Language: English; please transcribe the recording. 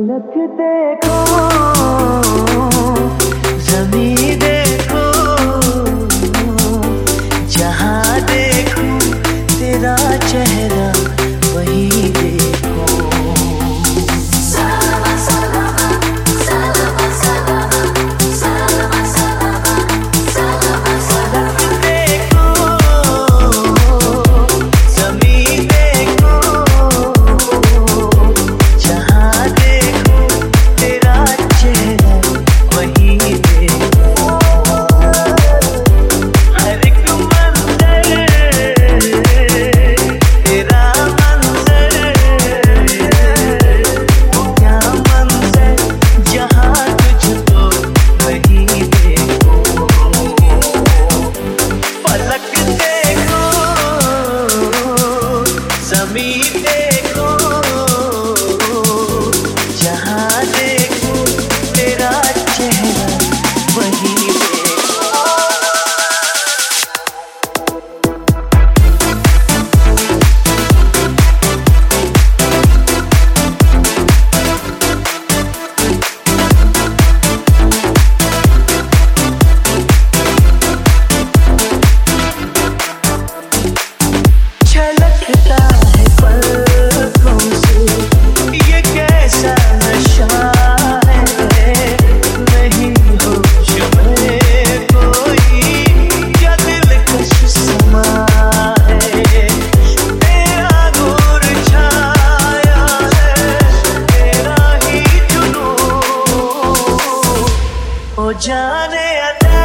फलक देखो जाने अदा